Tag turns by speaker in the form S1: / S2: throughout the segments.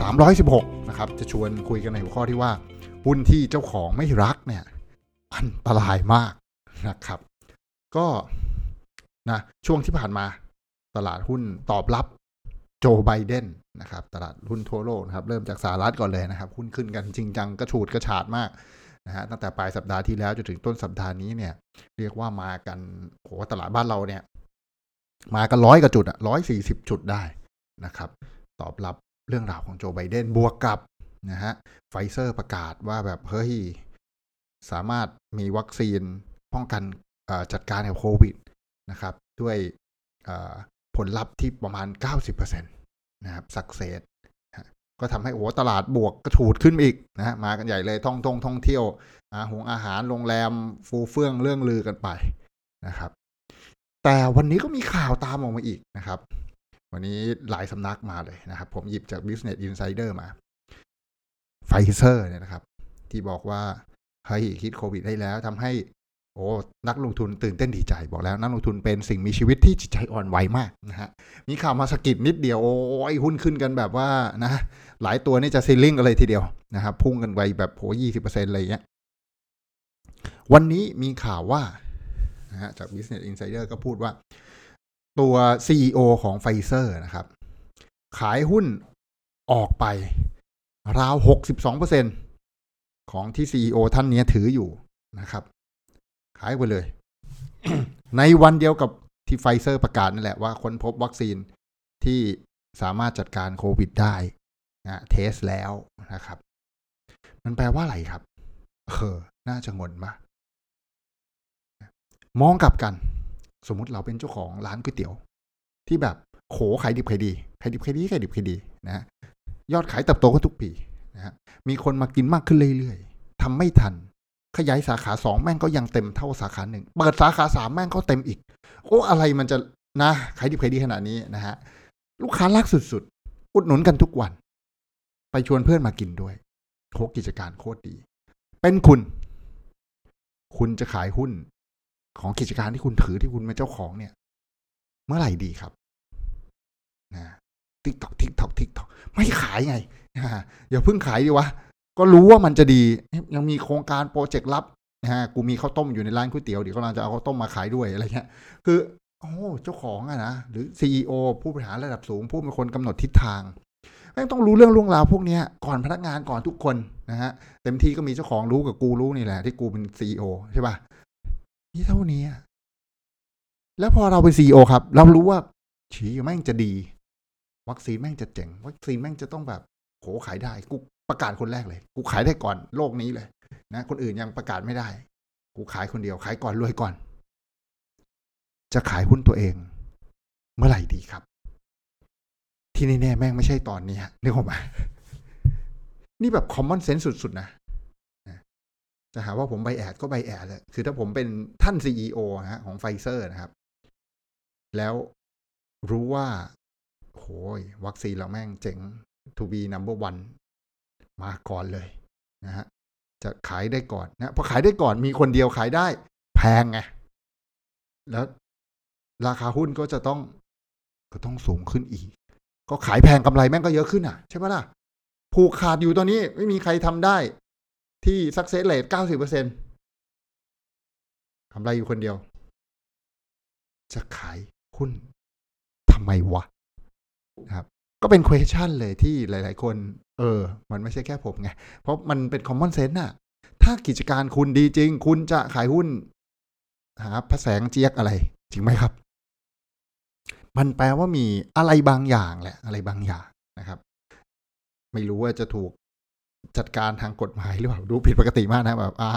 S1: 316 นะครับ จะชวนคุยกันในหัวข้อที่ว่า หุ้นที่เจ้าของไม่รักเนี่ยอันตรายมากนะครับ ก็นะช่วงที่ผ่านมาตลาดหุ้นตอบรับโจไบเดนนะครับ ตลาดหุ้นทั่วโลกนะครับ เริ่มจากสหรัฐก่อนเลยนะครับ หุ้นขึ้นกันจริงจังกระฉูดกระฉาดมากนะฮะตั้งแต่ปลายสัปดาห์ที่แล้วจนถึงต้นสัปดาห์นี้เนี่ย เรียกว่ามากันโหตลาดบ้านเราเนี่ย มากันร้อยกว่าจุดอะร้อยสี่สิบจุดได้นะครับ ตอบรับ เรื่องราวของโจไบเดนบวกกับนะฮะไฟเซอร์ประกาศว่าแบบเฮ้ยสามารถมีวัคซีนป้องกันจัดการกับโควิดนะครับ ด้วยผลลัพธ์ที่ประมาณ 90%นะครับ success ก็ทำให้โอ้ตลาดบวกกระฉูดขึ้นอีกนะฮะมากันใหญ่เลยท่องท่องท่องเที่ยวอาหงอาหารโรงแรมฟูเฟื่องเรื่องลือกันไปนะครับ แต่วันนี้ก็มีข่าวตามออกมาอีกนะครับ วันนี้หลายสำนักมาเลยนะครับ ผมหยิบจาก Business Insider มาไฟเซอร์เนี่ยนะครับ ที่บอกว่าเฮ้ยคิดโควิดได้แล้วทำให้โอ้นักลงทุนตื่นเต้นดีใจบอกแล้ว นักลงทุนเป็นสิ่งมีชีวิตที่จิตใจอ่อนไหวมากนะฮะมีข่าวมาสกิดนิดเดียวโอ้ยหุ้นขึ้นกันแบบว่านะหลายตัวนี่จะ ceiling กันเลยทีเดียวนะครับพุ่งกันไปแบบโหยี่สิบเปอร์เซ็นต์อะไรเงี้ยวันนี้มีข่าวว่านะฮะจาก Business Insider ก็พูดว่า ตัว CEO ของไฟเซอร์นะครับ ขายหุ้นออกไป ราวหกสิบสองเปอร์เซ็นต์ของที่ CEO ท่านนี้ถืออยู่นะครับ ขายไปเลย ในวันเดียวกับที่ไฟเซอร์ประกาศนั่นแหละว่าค้นพบวัคซีนที่สามารถจัดการโควิดได้นะเทสแล้วนะครับ มันแปลว่าอะไรครับ เออ น่าจะงนมามองกลับกัน สมมุติเราเป็นเจ้าของร้านก๋วยเตี๋ยวที่แบบโขขายดิบขายดีขายดิบขายดีขายดิบขายดีนะยอดขายเติบโตขึ้นทุกปีนะมีคนมากินมากขึ้นเรื่อยๆทำไม่ทัน ขยายสาขาสองแม่งก็ยังเต็มเท่าสาขาหนึ่งเปิดสาขาสามแม่งก็เต็มอีก โอ้อะไรมันจะนะขายดิบขายดีขนาดนี้นะฮะลูกค้ารักสุดๆ อุดหนุนกันทุกวัน ไปชวนเพื่อนมากินด้วยโคกิจการโคตรดี เป็นคุณ คุณจะขายหุ้น ของกิจการที่คุณถือที่คุณเป็นเจ้าของเนี่ย เมื่อไหร่ดีครับนะ tick tock tick tock tick tock ไม่ขายไงอย่าเพิ่งขายดีวะก็รู้ว่ามันจะดี ยังมีโครงการโปรเจกต์ลับนะฮะกูมีข้าวต้มอยู่ในร้านก๋วยเตี๋ยวเดี๋ยวกำลังจะเอาข้าวต้มมาขายด้วยอะไรเงี้ยคือโอ้เจ้าของอะนะหรือซีอผู้บริหารระดับสูง ผู้เป็นคนกำหนดทิศทางแม่งต้องรู้เรื่องล่วงราวพวกนี้ก่อนพนักงานก่อนทุกคนนะฮะเต็มที่ก็มีเจ้าของรู้กับกูรู้นี่แหละที่กูเป็นซีอใช่ป่ะ นี่เท่านี้แล้วพอเราเป็นซีอครับ เรารู้ว่าฉีแม่งจะดี วัคซีนแม่งจะเจ๋ง วัคซีนแม่งจะต้องแบบโหขายได้กูประกาศคนแรกเลย กูขายได้ก่อนโลกนี้เลย นะ คนอื่นยังประกาศไม่ได้ กูขายคนเดียว ขายก่อนรวยก่อน จะขายหุ้นตัวเอง เมื่อไหร่ดีครับ ที่แน่ๆแม่งไม่ใช่ตอนนี้นึกออกมะนี่แบบ common sense สุด ๆ นะ จะหาว่าผม bias ก็ bias เลยคือถ้าผมเป็นท่าน CEO ฮะของไฟเซอร์นะครับ แล้วรู้ว่าโหยวัคซีนเราแม่งเจ๋ง to be number one มาก่อนเลยนะฮะจะขายได้ก่อนนะพอขายได้ก่อนมีคนเดียวขายได้ แพงไงแล้วราคาหุ้นก็จะต้องก็ต้องสูงขึ้นอีก ก็ขายแพงกำไรแม่งก็เยอะขึ้นอะ ใช่ไหมล่ะผูกขาดอยู่ตอนนี้ไม่มีใครทำได้ ที่ success rate เก้าสิบเปอร์เซ็นกำไรอยู่คนเดียว จะขายหุ้นทำไมวะนะครับ ก็เป็น question เลยที่หลาย ๆ คน เออ มันไม่ใช่แค่ผมไง เพราะมันเป็น common sense น่ะถ้ากิจการคุณดีจริง คุณจะขายหุ้น หาพระแสงเจี๊ยกอะไร จริงไหมครับ มันแปลว่ามีอะไรบางอย่างแหละ อะไรบางอย่างนะครับ ไม่รู้ว่าจะถูก จัดการทางกฎหมายหรือเปล่าดูผิดปกติมากนะแบบอ่า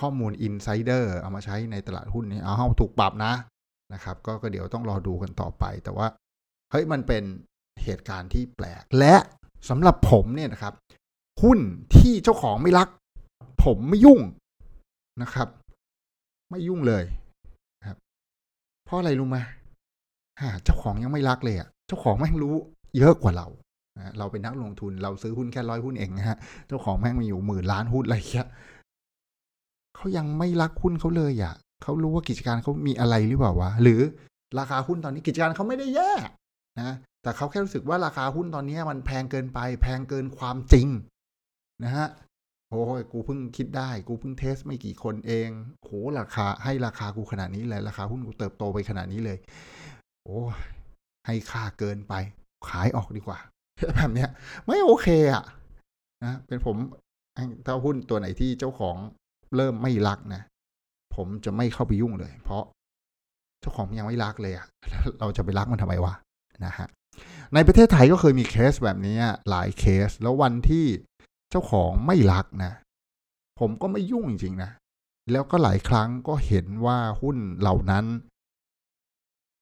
S1: ข้อมูลอินไซเดอร์เอามาใช้ในตลาดหุ้นนี่เอาถูกปรับนะนะครับ ก็ก็เดี๋ยวต้องรอดูกันต่อไป แต่ว่าเฮ้ยมันเป็นเหตุการณ์ที่แปลก และสำหรับผมเนี่ยนะครับ หุ้นที่เจ้าของไม่รัก ผมไม่ยุ่งนะครับ ไม่ยุ่งเลยครับ เพราะอะไรรู้ไหมเจ้าของยังไม่รักเลยอะ เจ้าของแม่งรู้เยอะกว่าเรา เราเป็นนักลงทุนเราซื้อหุ้นแค่ร้อยหุ้นเองนะฮะเจ้าของแม่งมีอยู่หมื่นล้านหุ้นอะไรเงี้ยเขายังไม่รักหุ้นเขาเลยอะเขารู้ว่ากิจการเขามีอะไรหรือเปล่าวะหรือราคาหุ้นตอนนี้กิจการเขาไม่ได้แย่นะแต่เขาแค่รู้สึกว่าราคาหุ้นตอนนี้มันแพงเกินไป แพงเกินความจริงนะฮะโอ้ยกูเพิ่งคิดได้ กูเพิ่งเทสไม่กี่คนเองโหราคาให้ราคากูขนาดนี้เลยราคาหุ้นกูเติบโตไปขนาดนี้เลย โอ้ให้ค่าเกินไป ขายออกดีกว่า แบบเนี้ย ไม่โอเคอะนะเป็นผมถ้าหุ้นตัวไหนที่เจ้าของเริ่มไม่รักนะ ผมจะไม่เข้าไปยุ่งเลย เพราะเจ้าของยังไม่รักเลยอะเราจะไปรักมันทำไมวะนะฮะในประเทศไทยก็เคยมีเคสแบบนี้หลายเคส แล้ววันที่เจ้าของไม่รักนะ ผมก็ไม่ยุ่งจริงๆนะแล้วก็หลายครั้งก็เห็นว่าหุ้นเหล่านั้น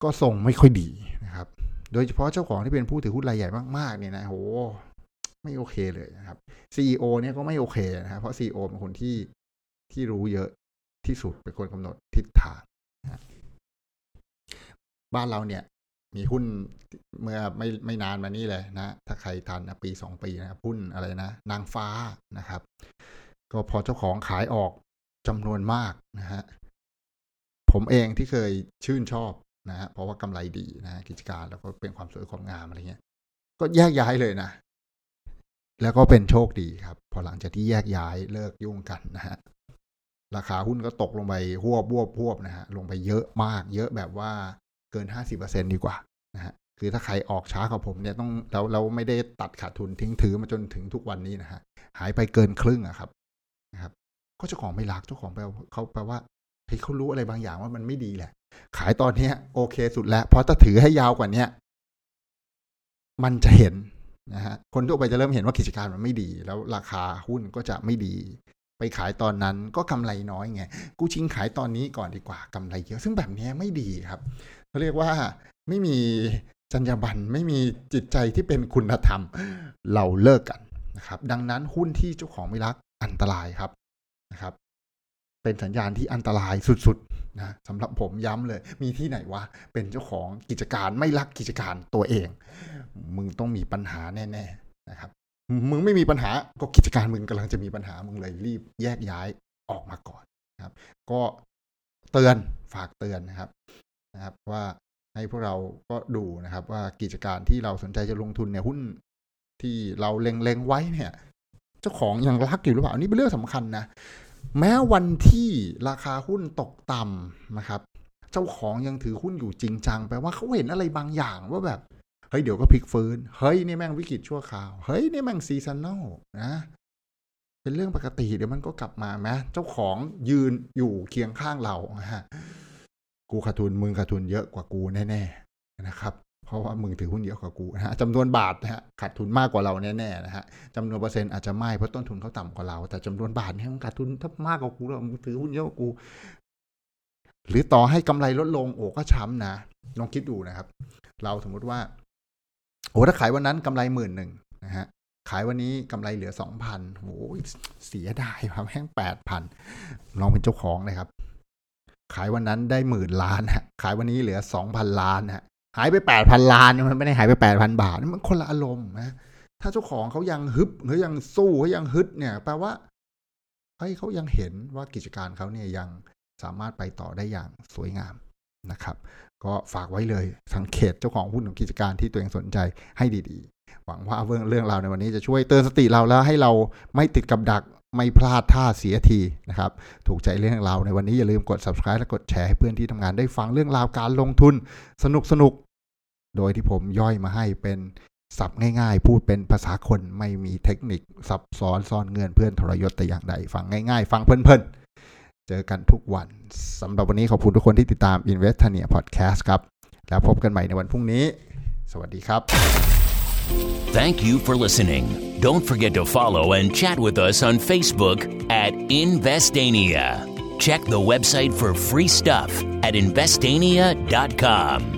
S1: ก็ส่งไม่ค่อยดี โดยเฉพาะเจ้าของที่เป็นผู้ถือหุ้นรายใหญ่มากๆเนี่ยนะโหไม่โอเคเลยนะครับ CEO เนี่ยก็ไม่โอเคนะครับเพราะ CEO เป็นคนที่ที่รู้เยอะที่สุดเป็นคนกำหนดทิศทางบ้านเราเนี่ย มีหุ้นเมื่อไม่ไม่นานมานี้เลยนะ ถ้าใครทันนะปีสองปีนะหุ้นอะไรนะ นางฟ้านะครับ ก็พอเจ้าของขายออกจำนวนมากนะฮะผมเองที่เคยชื่นชอบ นะฮะเพราะว่ากำไรดีนะกิจการแล้วก็เป็นความสวยความงามอะไรเงี้ยก็แยกย้ายเลยนะ แล้วก็เป็นโชคดีครับ พอหลังจากที่แยกย้ายเลิกยุ่งกันนะฮะราคาหุ้นก็ตกลงไปหวบวบวบนะฮะลงไปเยอะมาก เยอะแบบว่าเกินห้าสิบเปอร์เซ็นดีกว่านะฮะคือถ้าใครออกช้ากับผมเนี่ยต้องเราเราไม่ได้ตัดขาดทุนทิ้งถือมาจนถึงทุกวันนี้นะฮะหายไปเกินครึ่งอะครับนะครับ ก็เจ้าของไม่รักเจ้าของแปลเขาแปลว่า เฮ้ยเขารู้อะไรบางอย่างว่ามันไม่ดีแหละ ขายตอนเนี้ย โอเคสุดแล้วเพราะถ้าถือให้ยาวกว่าเนี้ยมันจะเห็นนะฮะคนทั่วไปจะเริ่มเห็นว่ากิจการมันไม่ดี แล้วราคาหุ้นก็จะไม่ดี ไปขายตอนนั้นก็กำไรน้อยไงกูชิงขายตอนนี้ก่อนดีกว่ากำไรเยอะซึ่งแบบนี้ไม่ดีครับเขาเรียกว่าไม่มีจรรยาบรรณไม่มีจิตใจที่เป็นคุณธรรมเราเลิกกันนะครับ ดังนั้นหุ้นที่เจ้าของไม่รักอันตรายครับนะครับ เป็นสัญญาณที่อันตรายสุดๆนะสำหรับผมย้ำเลย มีที่ไหนวะเป็นเจ้าของกิจการไม่รักกิจการตัวเอง มึงต้องมีปัญหาแน่ๆนะครับ มึงไม่มีปัญหาก็กิจการมึงกำลังจะมีปัญหามึงเลยรีบแยกย้ายออกมาก่อนครับ ก็เตือนฝากเตือนนะครับนะครับว่าให้พวกเราก็ดูนะครับ ว่ากิจการที่เราสนใจจะลงทุนเนี่ยหุ้นที่เราเล็งๆไว้เนี่ย เจ้าของยังรักอยู่หรือเปล่าอันนี้เป็นเรื่องสำคัญนะ แม้วันที่ราคาหุ้นตกต่ำนะครับ เจ้าของยังถือหุ้นอยู่จริงจังแปลว่าเขาเห็นอะไรบางอย่างว่าแบบ เฮ้ยเดี๋ยวก็พลิกฟื้น เฮ้ยนี่แม่งวิกฤตชั่วคราว เฮ้ยนี่แม่ง seasonal นะ เป็นเรื่องปกติเดี๋ยวมันก็กลับมาไหมเจ้าของยืนอยู่เคียงข้างเราฮะกูขาดทุนมึงขาดทุนเยอะกว่ากูแน่ๆนะครับ เพราะว่ามึงถือหุ้นเยอะกว่ากูนะฮะจำนวนบาทนะฮะขาดทุนมากกว่าเราแน่ๆนะฮะจำนวนเปอร์เซ็นต์อาจจะไม่เพราะต้นทุนเขาต่ำกว่าเรา แต่จำนวนบาทเนี่ยมันขาดทุนถ้ามากกว่ากูแล้วมึงถือหุ้นเยอะกว่ากู หรือต่อให้กำไรลดลงโอ้ก็ช้ำนะลองคิดดูนะครับ เราสมมุติว่าโอ้ถ้าขายวันนั้นกำไรหมื่นหนึ่งนะฮะขายวันนี้กำไรเหลือสองพันโอ้เสียดายครับแห้งแปดพันลองเป็นเจ้าของเลยครับ ขายวันนั้นได้หมื่นล้านฮะขายวันนี้เหลือสองพันล้านฮะ หายไปแปดพันล้านมันไม่ได้หายไปแปดพันบาทมันคนละอารมณ์นะถ้าเจ้าของเขายังฮึบเขายังสู้เขายังฮึดเนี่ย แปลว่าเฮ้ยเขายังเห็นว่ากิจการเขาเนี่ยยังสามารถไปต่อได้อย่างสวยงามนะครับ ก็ฝากไว้เลยสังเกตเจ้าของหุ้นของกิจการที่ตัวเองสนใจให้ดีๆ หวังว่าเรื่องเรื่องราวในวันนี้จะช่วยเตือนสติเราแล้วให้เราไม่ติดกับดักไม่พลาดท่าเสียทีนะครับ ถูกใจเรื่องราวในวันนี้อย่าลืมกด subscribe และกดแชร์ให้เพื่อนที่ทำงานได้ฟังเรื่องราวการลงทุน สนุกสนุก โดยที่ผมย่อยมาให้เป็นสับง่ายๆ พูดเป็นภาษาคนไม่มีเทคนิคซับซ้อนซ่อนเงื่อนเพื่อนทรยศแต่อย่างใดฟังง่ายๆ ฟังเพลินๆ เจอกันทุกวันสำหรับวันนี้ขอบคุณทุกคนที่ติดตาม Investania Podcast ครับ แล้วพบกันใหม่ในวันพรุ่งนี้ สวัสดีครับ
S2: Thank you for listening. Don't forget to follow and chat with us on Facebook at Investania. Check the website for free stuff at investania.com.